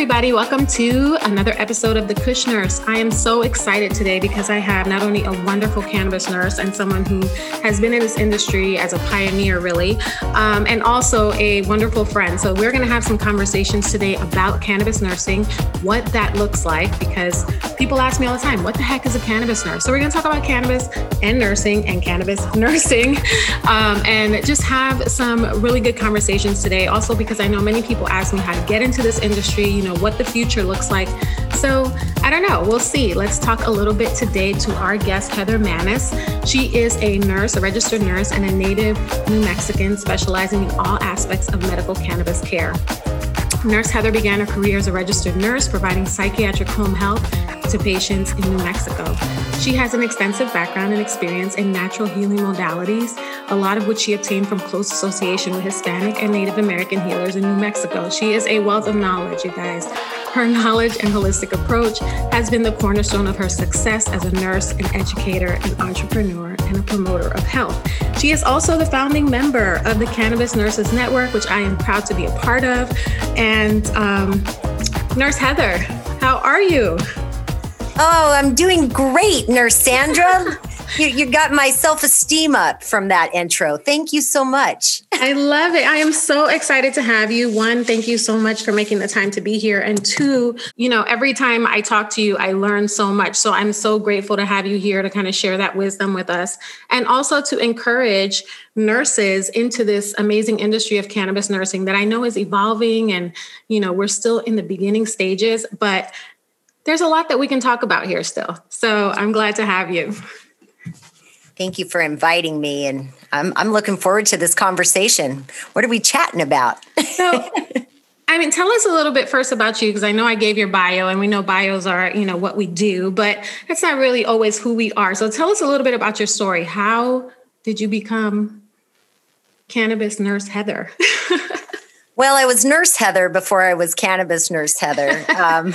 everybody. Welcome to another episode of The Kush Nurse. I am so excited today because I have not only a wonderful cannabis nurse and someone who has been in this industry as a pioneer, really, um, and also a wonderful friend. So, we're going to have some conversations today about cannabis nursing, what that looks like, because people ask me all the time, what the heck is a cannabis nurse? So, we're going to talk about cannabis and nursing and cannabis nursing um, and just have some really good conversations today. Also, because I know many people ask me how to get into this industry you know, what the future looks like. So I don't know. We'll see. Let's talk a little bit today to our guest, Heather Manus. She is a nurse, a registered nurse, and a native New Mexican specializing in all aspects of medical cannabis care. Nurse Heather began her career as a registered nurse, providing psychiatric home health to patients in New Mexico. She has an extensive background and experience in natural healing modalities, a lot of which she obtained from close association with Hispanic and Native American healers in New Mexico. She is a wealth of knowledge, you guys. Her knowledge and holistic approach has been the cornerstone of her success as a nurse, an educator, an entrepreneur, and a promoter of health. She is also the founding member of the Cannabis Nurses Network, which I am proud to be a part of. And um, Nurse Heather, how are you? Oh, I'm doing great, Nurse Sandra. you, you got my self esteem up from that intro. Thank you so much. I love it. I am so excited to have you. One, thank you so much for making the time to be here. And two, you know, every time I talk to you, I learn so much. So I'm so grateful to have you here to kind of share that wisdom with us and also to encourage nurses into this amazing industry of cannabis nursing that I know is evolving and, you know, we're still in the beginning stages, but there's a lot that we can talk about here still. So I'm glad to have you. Thank you for inviting me, and I'm I'm looking forward to this conversation. What are we chatting about? so, I mean, tell us a little bit first about you, because I know I gave your bio, and we know bios are you know what we do, but that's not really always who we are. So, tell us a little bit about your story. How did you become cannabis nurse Heather? well, I was nurse Heather before I was cannabis nurse Heather. Um,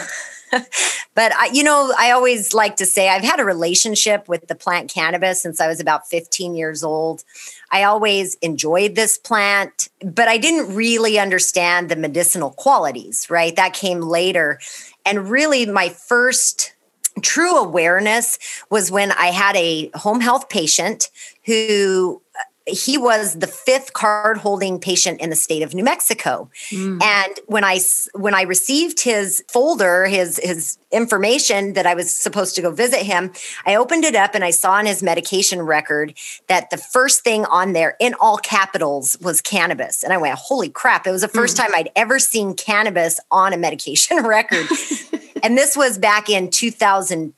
but I, you know, I always like to say I've had a relationship with the plant cannabis since I was about 15 years old. I always enjoyed this plant, but I didn't really understand the medicinal qualities, right? That came later. And really, my first true awareness was when I had a home health patient who he was the fifth card holding patient in the state of New Mexico. Mm. And when I when I received his folder, his his information that I was supposed to go visit him, I opened it up and I saw in his medication record that the first thing on there in all capitals was cannabis. And I went, "Holy crap, it was the first mm. time I'd ever seen cannabis on a medication record." and this was back in 2000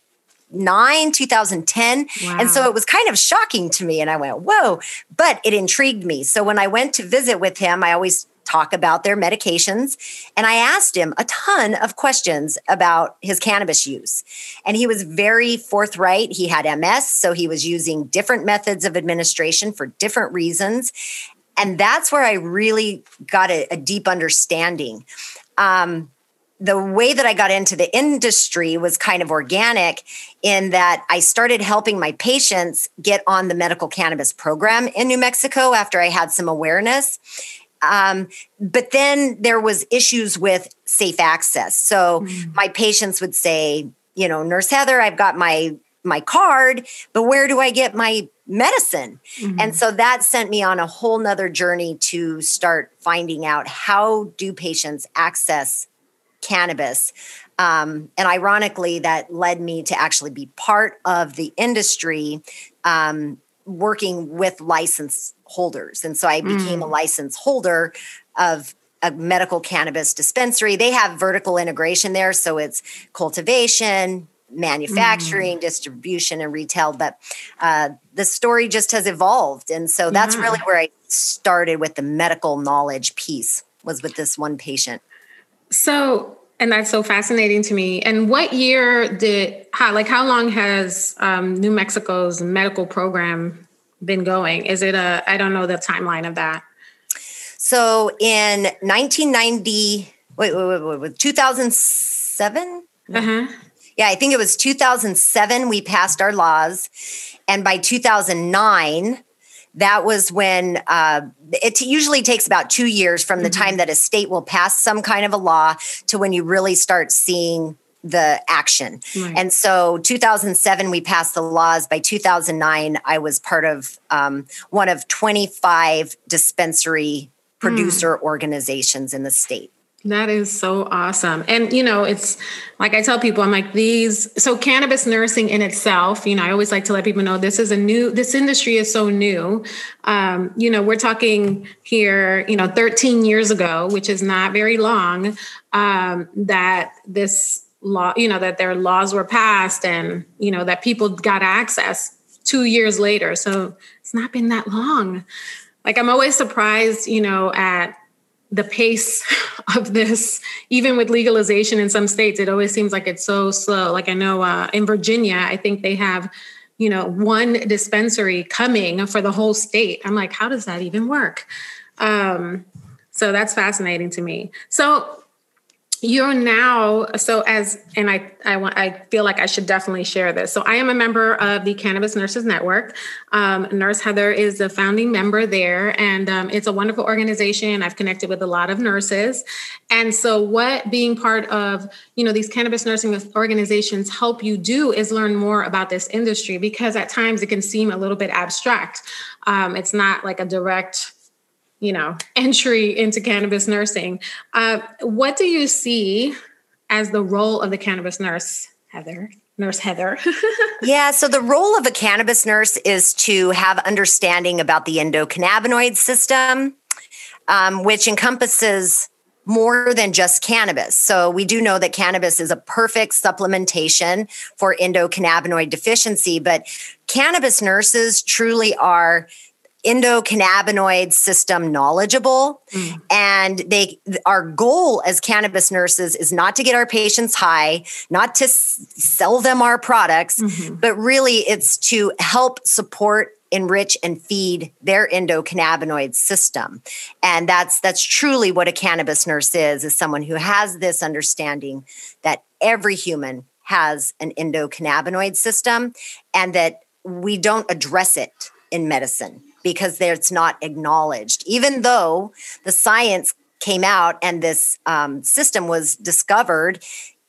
2009, 2010. Wow. And so it was kind of shocking to me. And I went, whoa, but it intrigued me. So when I went to visit with him, I always talk about their medications. And I asked him a ton of questions about his cannabis use. And he was very forthright. He had MS, so he was using different methods of administration for different reasons. And that's where I really got a, a deep understanding. Um, the way that I got into the industry was kind of organic in that I started helping my patients get on the medical cannabis program in New Mexico after I had some awareness. Um, but then there was issues with safe access. So mm. my patients would say, you know, Nurse Heather, I've got my my card, but where do I get my medicine? Mm-hmm. And so that sent me on a whole nother journey to start finding out how do patients access cannabis. Um, and ironically, that led me to actually be part of the industry um, working with license holders. And so I became mm. a license holder of a medical cannabis dispensary. They have vertical integration there. So it's cultivation, manufacturing, mm. distribution, and retail. But uh, the story just has evolved. And so that's yeah. really where I started with the medical knowledge piece was with this one patient. So, and that's so fascinating to me. And what year did how like how long has um, New Mexico's medical program been going? Is it a I don't know the timeline of that. So in 1990, wait, wait, wait, wait 2007. Uh-huh. Yeah, I think it was 2007 we passed our laws, and by 2009 that was when uh, it usually takes about two years from the mm-hmm. time that a state will pass some kind of a law to when you really start seeing the action. Right. And so 2007, we passed the laws. By 2009, I was part of um, one of 25 dispensary producer mm. organizations in the state. That is so awesome. And, you know, it's like I tell people, I'm like, these, so cannabis nursing in itself, you know, I always like to let people know this is a new, this industry is so new. Um, you know, we're talking here, you know, 13 years ago, which is not very long, um, that this law, you know, that their laws were passed and, you know, that people got access two years later. So it's not been that long. Like I'm always surprised, you know, at the pace of this, even with legalization in some states, it always seems like it's so slow. Like I know uh, in Virginia, I think they have, you know, one dispensary coming for the whole state. I'm like, how does that even work? Um, so that's fascinating to me. So you're now so as and i i want i feel like i should definitely share this. So i am a member of the cannabis nurses network. Um, nurse heather is the founding member there and um, it's a wonderful organization. I've connected with a lot of nurses. And so what being part of you know these cannabis nursing organizations help you do is learn more about this industry because at times it can seem a little bit abstract. Um, it's not like a direct you know entry into cannabis nursing. Uh, what do you see as the role of the cannabis nurse heather? Nurse heather. Yeah so the role of a cannabis nurse is to have understanding about the endocannabinoid system um, which encompasses more than just cannabis. So we do know that cannabis is a perfect supplementation for endocannabinoid deficiency, but cannabis nurses truly are endocannabinoid system knowledgeable mm. and they our goal as cannabis nurses is not to get our patients high not to s- sell them our products mm-hmm. but really it's to help support enrich and feed their endocannabinoid system and that's that's truly what a cannabis nurse is is someone who has this understanding that every human has an endocannabinoid system and that we don't address it in medicine because it's not acknowledged, even though the science came out and this um, system was discovered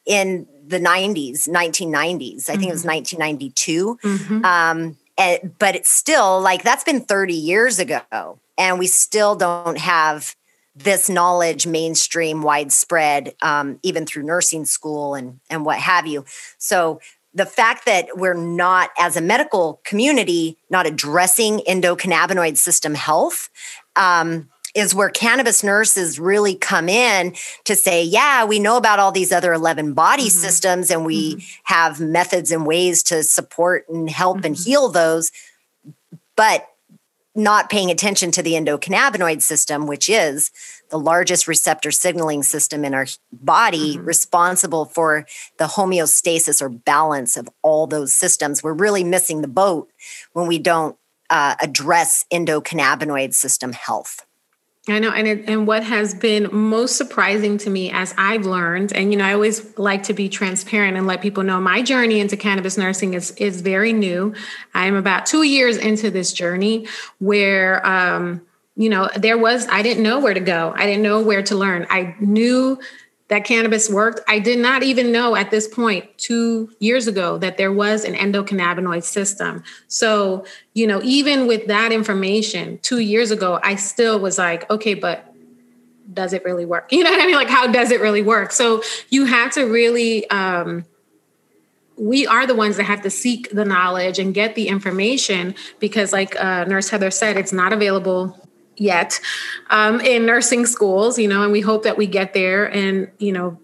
in the 90s, 1990s. I think mm-hmm. it was 1992. Mm-hmm. mm-hmm. Um, and, but it's still like that's been 30 years ago, and we still don't have this knowledge mainstream widespread um, even through nursing school and and what have you so the fact that we're not, as a medical community, not addressing endocannabinoid system health. Um, is where cannabis nurses really come in to say, yeah, we know about all these other 11 body mm-hmm. systems and we mm-hmm. have methods and ways to support and help mm-hmm. and heal those. But not paying attention to the endocannabinoid system, which is the largest receptor signaling system in our body, mm-hmm. responsible for the homeostasis or balance of all those systems. We're really missing the boat when we don't uh, address endocannabinoid system health. I know, and it, and what has been most surprising to me as I've learned, and you know, I always like to be transparent and let people know my journey into cannabis nursing is is very new. I'm about two years into this journey, where um, you know, there was I didn't know where to go. I didn't know where to learn. I knew that cannabis worked. I did not even know at this point, two years ago, that there was an endocannabinoid system. So, you know, even with that information two years ago, I still was like, okay, but does it really work? You know what I mean? Like, how does it really work? So, you have to really, um, we are the ones that have to seek the knowledge and get the information because, like uh, Nurse Heather said, it's not available yet um, in nursing schools, you know, and we hope that we get there. And, you know,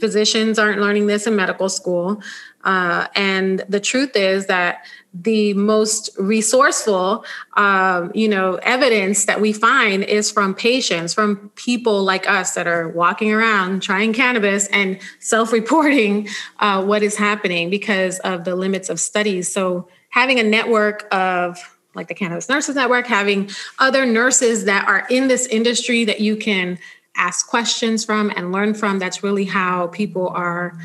physicians aren't learning this in medical school. Uh, and the truth is that the most resourceful, um, you know, evidence that we find is from patients, from people like us that are walking around trying cannabis and self-reporting uh, what is happening because of the limits of studies. So having a network of like the Cannabis Nurses Network, having other nurses that are in this industry that you can ask questions from and learn from. That's really how people are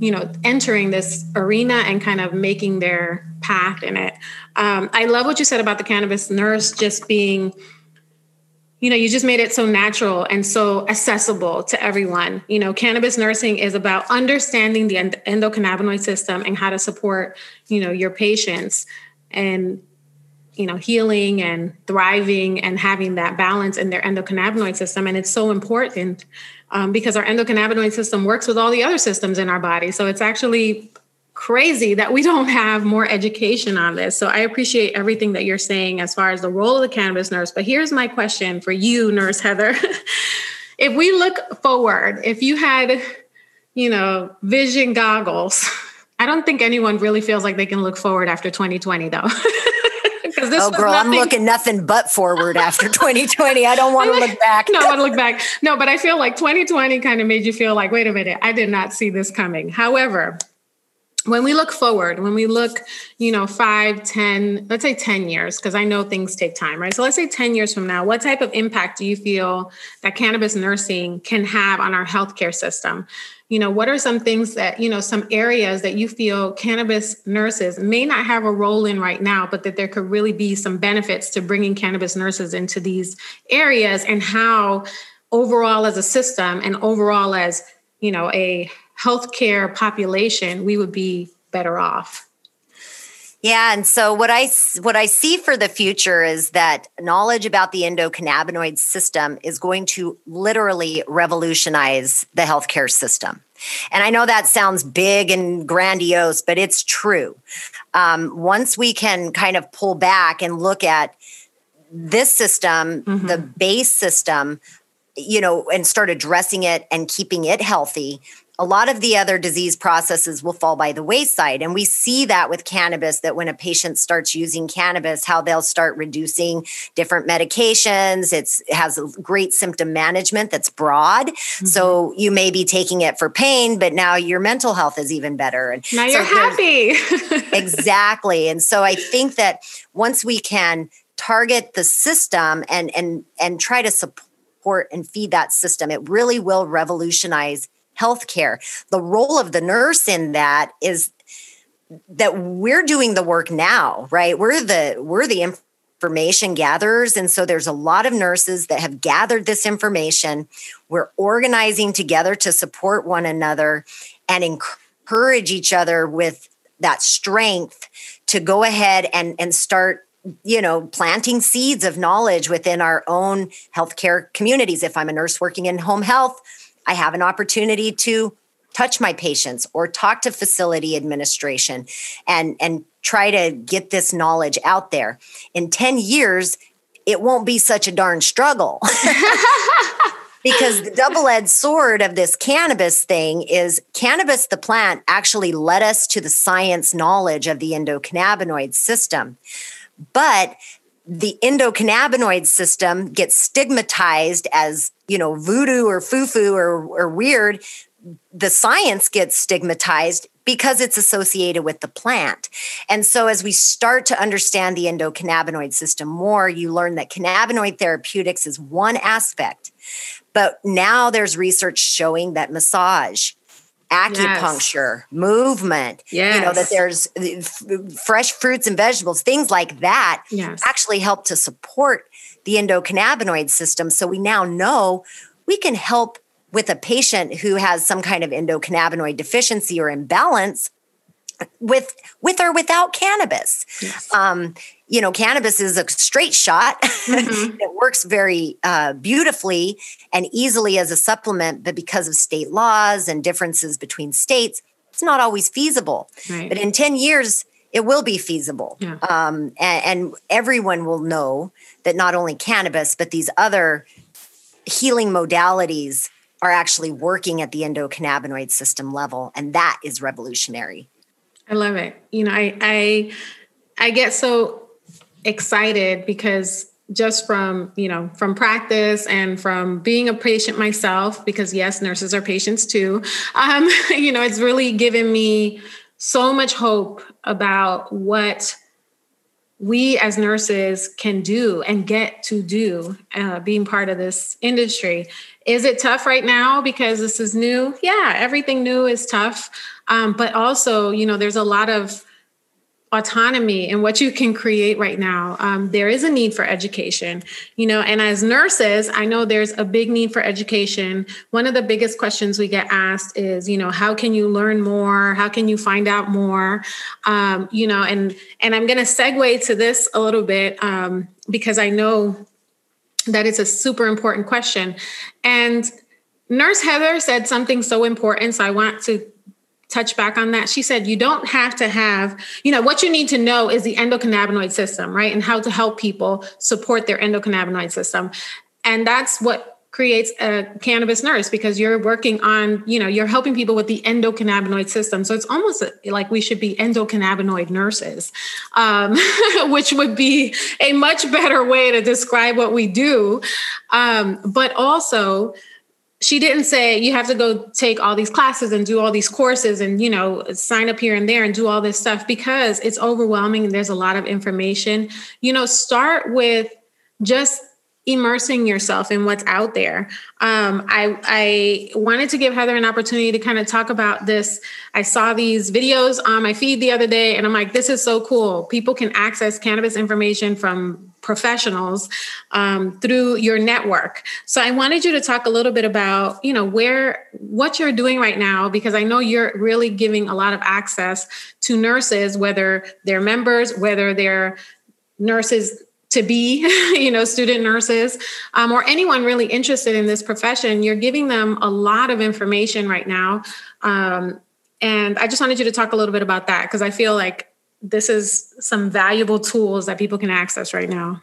you know, entering this arena and kind of making their path in it. Um, I love what you said about the cannabis nurse just being you know, you just made it so natural and so accessible to everyone. You know, cannabis nursing is about understanding the endocannabinoid system and how to support, you know, your patients and you know healing and thriving and having that balance in their endocannabinoid system and it's so important um, because our endocannabinoid system works with all the other systems in our body so it's actually crazy that we don't have more education on this. So I appreciate everything that you're saying as far as the role of the cannabis nurse. But here's my question for you, Nurse Heather. if we look forward, if you had, you know, vision goggles, I don't think anyone really feels like they can look forward after 2020 though. Because this oh, girl, nothing- I'm looking nothing but forward after 2020. I don't want to look back. no, I want to look back. No, but I feel like 2020 kind of made you feel like, wait a minute, I did not see this coming. However, when we look forward when we look you know five ten let's say 10 years because i know things take time right? So let's say 10 years from now what type of impact do you feel that cannabis nursing can have on our healthcare system? You know what are some things that you know some areas that you feel cannabis nurses may not have a role in right now but that there could really be some benefits to bringing cannabis nurses into these areas and how overall as a system and overall as you know a healthcare population, we would be better off. Yeah, and so what I what I see for the future is that knowledge about the endocannabinoid system is going to literally revolutionize the healthcare system. And I know that sounds big and grandiose, but it's true. Um, once we can kind of pull back and look at this system, mm-hmm. the base system, you know, and start addressing it and keeping it healthy, a lot of the other disease processes will fall by the wayside. And we see that with cannabis, that when a patient starts using cannabis, how they'll start reducing different medications. It's, it has great symptom management that's broad. Mm-hmm. So you may be taking it for pain, but now your mental health is even better. And now you're happy. exactly. And so I think that once we can target the system and and and try to support and feed that system, it really will revolutionize healthcare. The role of the nurse in that is that we're doing the work now, right? We're the we're the information gatherers and so there's a lot of nurses that have gathered this information. We're organizing together to support one another and encourage each other with that strength to go ahead and and start you know planting seeds of knowledge within our own healthcare communities if i'm a nurse working in home health I have an opportunity to touch my patients or talk to facility administration and and try to get this knowledge out there. In 10 years, it won't be such a darn struggle. because the double-edged sword of this cannabis thing is cannabis the plant actually led us to the science knowledge of the endocannabinoid system. But the endocannabinoid system gets stigmatized as you know voodoo or foo-foo or, or weird the science gets stigmatized because it's associated with the plant. And so, as we start to understand the endocannabinoid system more, you learn that cannabinoid therapeutics is one aspect. But now there's research showing that massage, acupuncture, yes. movement, yes. you know, that there's uh, f- fresh fruits and vegetables, things like that yes. actually help to support the endocannabinoid system. So we now know we can help with a patient who has some kind of endocannabinoid deficiency or imbalance with with or without cannabis. Yes. Um, you know, cannabis is a straight shot. Mm-hmm. it works very uh, beautifully and easily as a supplement, but because of state laws and differences between states, it's not always feasible. Right. But in 10 years, it will be feasible. Yeah. Um, and, and everyone will know that not only cannabis, but these other healing modalities are actually working at the endocannabinoid system level. And that is revolutionary. I love it. You know, I I I get so excited because just from you know from practice and from being a patient myself because yes nurses are patients too um, you know it's really given me so much hope about what we as nurses can do and get to do uh, being part of this industry. Is it tough right now because this is new? Yeah, everything new is tough. Um, but also, you know, there's a lot of autonomy and what you can create right now. Um, there is a need for education you know and as nurses i know there's a big need for education. One of the biggest questions we get asked is you know how can you learn more? How can you find out more? Um, you know and and i'm going to segue to this a little bit um, because i know that it's a super important question. And nurse heather said something so important so i want to touch back on that. She said, you don't have to have, you know, what you need to know is the endocannabinoid system, right? And how to help people support their endocannabinoid system. And that's what creates a cannabis nurse because you're working on, you know, you're helping people with the endocannabinoid system. So it's almost like we should be endocannabinoid nurses, um, which would be a much better way to describe what we do. Um, but also, she didn't say you have to go take all these classes and do all these courses and you know sign up here and there and do all this stuff because it's overwhelming and there's a lot of information you know start with just immersing yourself in what's out there. Um, I, I wanted to give Heather an opportunity to kind of talk about this. I saw these videos on my feed the other day, and I'm like, this is so cool. People can access cannabis information from professionals um, through your network. So I wanted you to talk a little bit about, you know, where what you're doing right now, because I know you're really giving a lot of access to nurses, whether they're members, whether they're nurses to be, you know, student nurses um, or anyone really interested in this profession, you're giving them a lot of information right now. Um, and I just wanted you to talk a little bit about that because I feel like this is some valuable tools that people can access right now.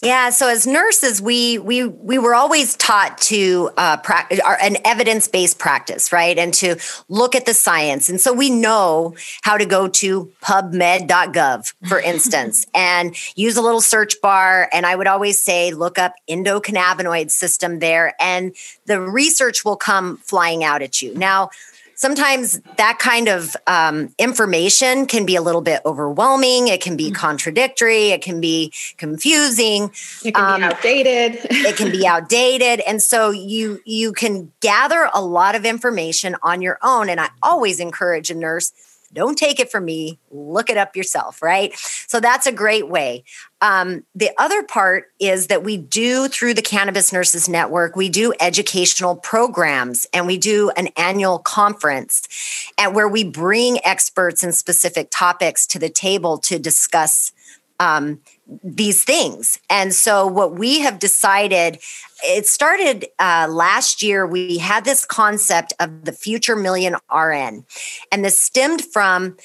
Yeah, so as nurses, we we we were always taught to uh, practice an evidence based practice, right, and to look at the science, and so we know how to go to PubMed.gov, for instance, and use a little search bar. And I would always say, look up endocannabinoid system there, and the research will come flying out at you. Now, sometimes that kind of um, information can be a little bit overwhelming. It can be mm-hmm. contradictory. It can be confusing. It can um, be outdated. it can be outdated, and so you you can gather a lot of information on your own. And I always encourage a nurse don't take it from me. Look it up yourself, right? So that's a great way. Um, the other part is that we do through the Cannabis Nurses Network, we do educational programs and we do an annual conference and where we bring experts in specific topics to the table to discuss um, these things. And so, what we have decided, it started uh, last year. We had this concept of the future million RN, and this stemmed from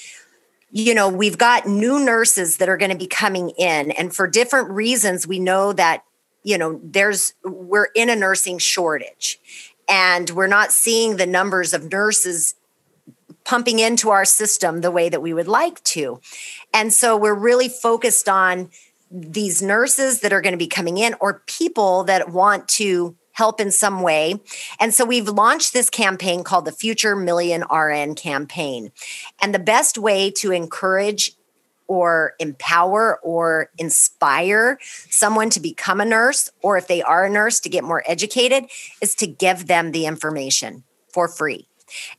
you know, we've got new nurses that are going to be coming in, and for different reasons, we know that, you know, there's, we're in a nursing shortage and we're not seeing the numbers of nurses pumping into our system the way that we would like to. And so we're really focused on these nurses that are going to be coming in or people that want to help in some way. And so we've launched this campaign called the Future Million RN campaign. And the best way to encourage or empower or inspire someone to become a nurse, or if they are a nurse, to get more educated, is to give them the information for free.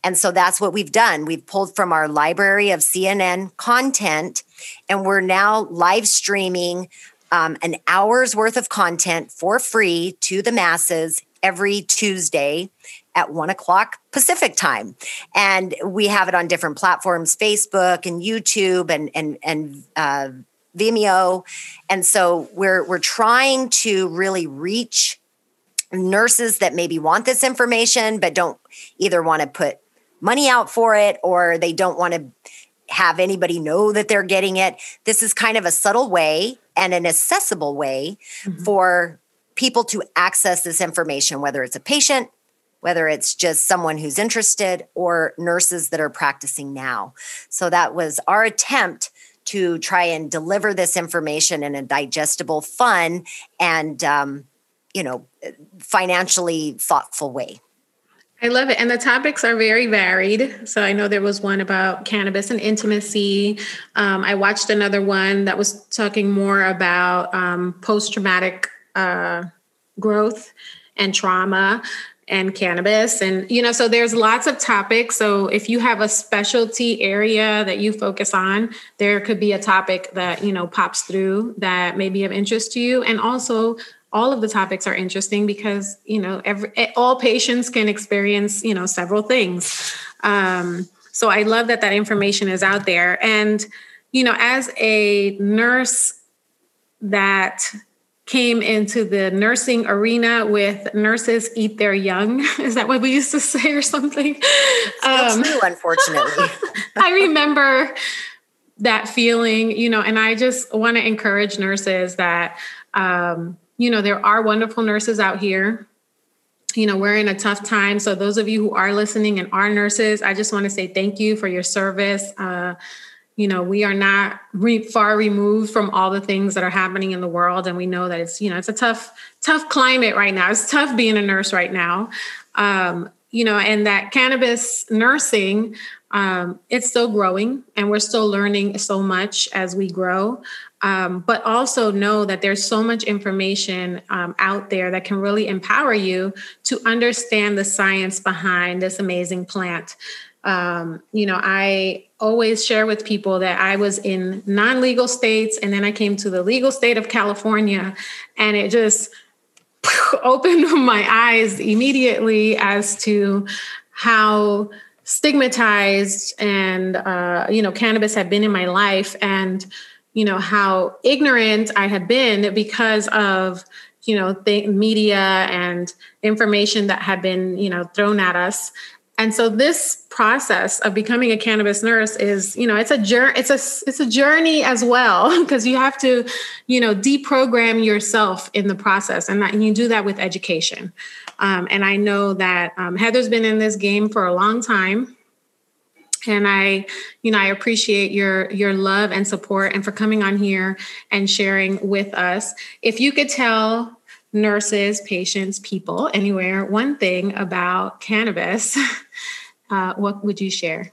And so that's what we've done. We've pulled from our library of CNN content, and we're now live streaming um, an hour's worth of content for free to the masses every Tuesday at one o'clock Pacific time. And we have it on different platforms, Facebook and YouTube and and and uh, Vimeo. And so we're we're trying to really reach nurses that maybe want this information but don't either want to put money out for it or they don't want to have anybody know that they're getting it. This is kind of a subtle way and an accessible way mm-hmm. for people to access this information, whether it's a patient, whether it's just someone who's interested, or nurses that are practicing now. So that was our attempt to try and deliver this information in a digestible, fun, and um, you know, financially thoughtful way. I love it. And the topics are very varied. So I know there was one about cannabis and intimacy. Um, I watched another one that was talking more about um, post traumatic uh, growth and trauma and cannabis and you know so there's lots of topics so if you have a specialty area that you focus on there could be a topic that you know pops through that may be of interest to you and also all of the topics are interesting because you know every all patients can experience you know several things um, so i love that that information is out there and you know as a nurse that came into the nursing arena with nurses eat their young. Is that what we used to say or something? Um, true, unfortunately. I remember that feeling, you know, and I just want to encourage nurses that, um, you know, there are wonderful nurses out here. You know, we're in a tough time. So, those of you who are listening and are nurses, I just want to say thank you for your service. Uh, you know we are not re- far removed from all the things that are happening in the world and we know that it's you know it's a tough tough climate right now it's tough being a nurse right now um, you know and that cannabis nursing um, it's still growing and we're still learning so much as we grow um, but also know that there's so much information um, out there that can really empower you to understand the science behind this amazing plant. Um, you know, I always share with people that I was in non legal states and then I came to the legal state of California and it just opened my eyes immediately as to how stigmatized and, uh, you know, cannabis had been in my life. And, you know, how ignorant I had been because of, you know, the media and information that had been, you know, thrown at us. And so this process of becoming a cannabis nurse is you know it's a journey it's a it's a journey as well because you have to you know deprogram yourself in the process. And, that, and you do that with education. Um, and i know that um, heather's been in this game for a long time and i you know i appreciate your your love and support and for coming on here and sharing with us if you could tell nurses, patients, people, anywhere, one thing about cannabis, uh, what would you share?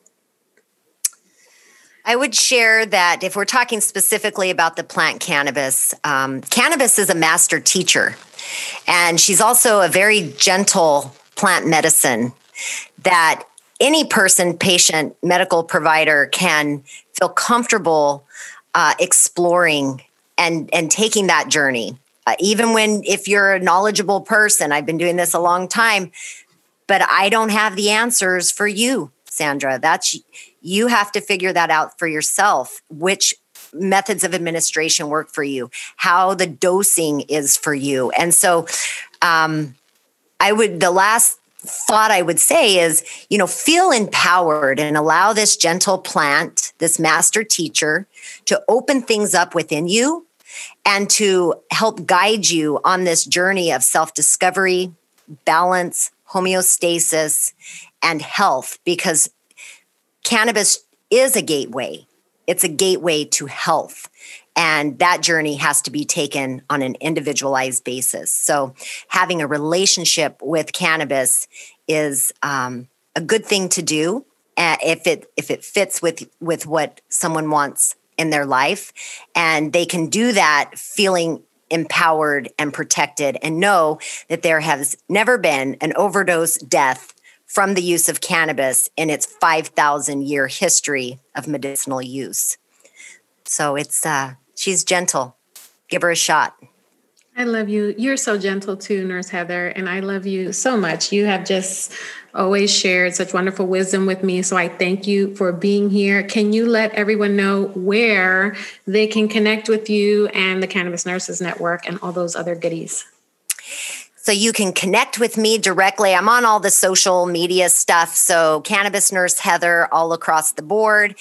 I would share that if we're talking specifically about the plant cannabis, um, cannabis is a master teacher, and she's also a very gentle plant medicine that any person, patient, medical provider can feel comfortable uh, exploring and and taking that journey. Uh, even when if you're a knowledgeable person i've been doing this a long time but i don't have the answers for you sandra. That's you have to figure that out for yourself which methods of administration work for you how the dosing is for you. And so um, i would the last thought i would say is you know feel empowered and allow this gentle plant this master teacher to open things up within you and to help guide you on this journey of self discovery, balance, homeostasis, and health because cannabis is a gateway. It's a gateway to health. And that journey has to be taken on an individualized basis. So, having a relationship with cannabis is um, a good thing to do uh, if it if it fits with with what someone wants in their life. And they can do that feeling empowered and protected and know that there has never been an overdose death from the use of cannabis in its 5,000 year history of medicinal use. So it's, uh, she's gentle. Give her a shot. I love you. You're so gentle too, Nurse Heather, and I love you so much. You have just always shared such wonderful wisdom with me. So I thank you for being here. Can you let everyone know where they can connect with you and the Cannabis Nurses Network and all those other goodies? So you can connect with me directly. I'm on all the social media stuff. So Cannabis Nurse Heather all across the board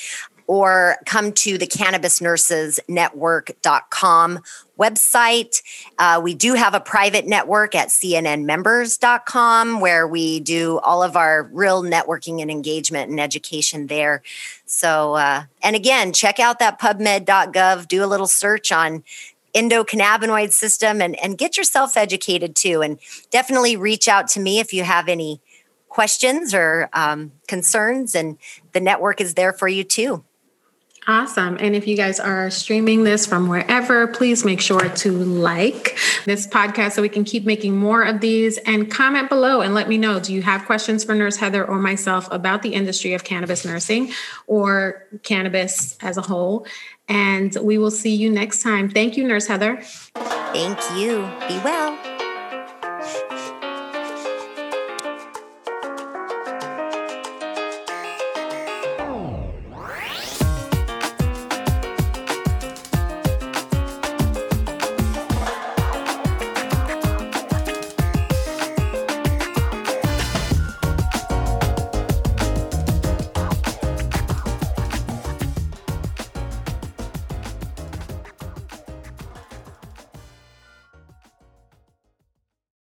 or come to the cannabisnursesnetwork.com website. Uh, we do have a private network at cnnmembers.com where we do all of our real networking and engagement and education there. So, uh, and again, check out that pubmed.gov, do a little search on endocannabinoid system and, and get yourself educated too. And definitely reach out to me if you have any questions or um, concerns, and the network is there for you too. Awesome. And if you guys are streaming this from wherever, please make sure to like this podcast so we can keep making more of these and comment below and let me know do you have questions for Nurse Heather or myself about the industry of cannabis nursing or cannabis as a whole? And we will see you next time. Thank you, Nurse Heather. Thank you. Be well.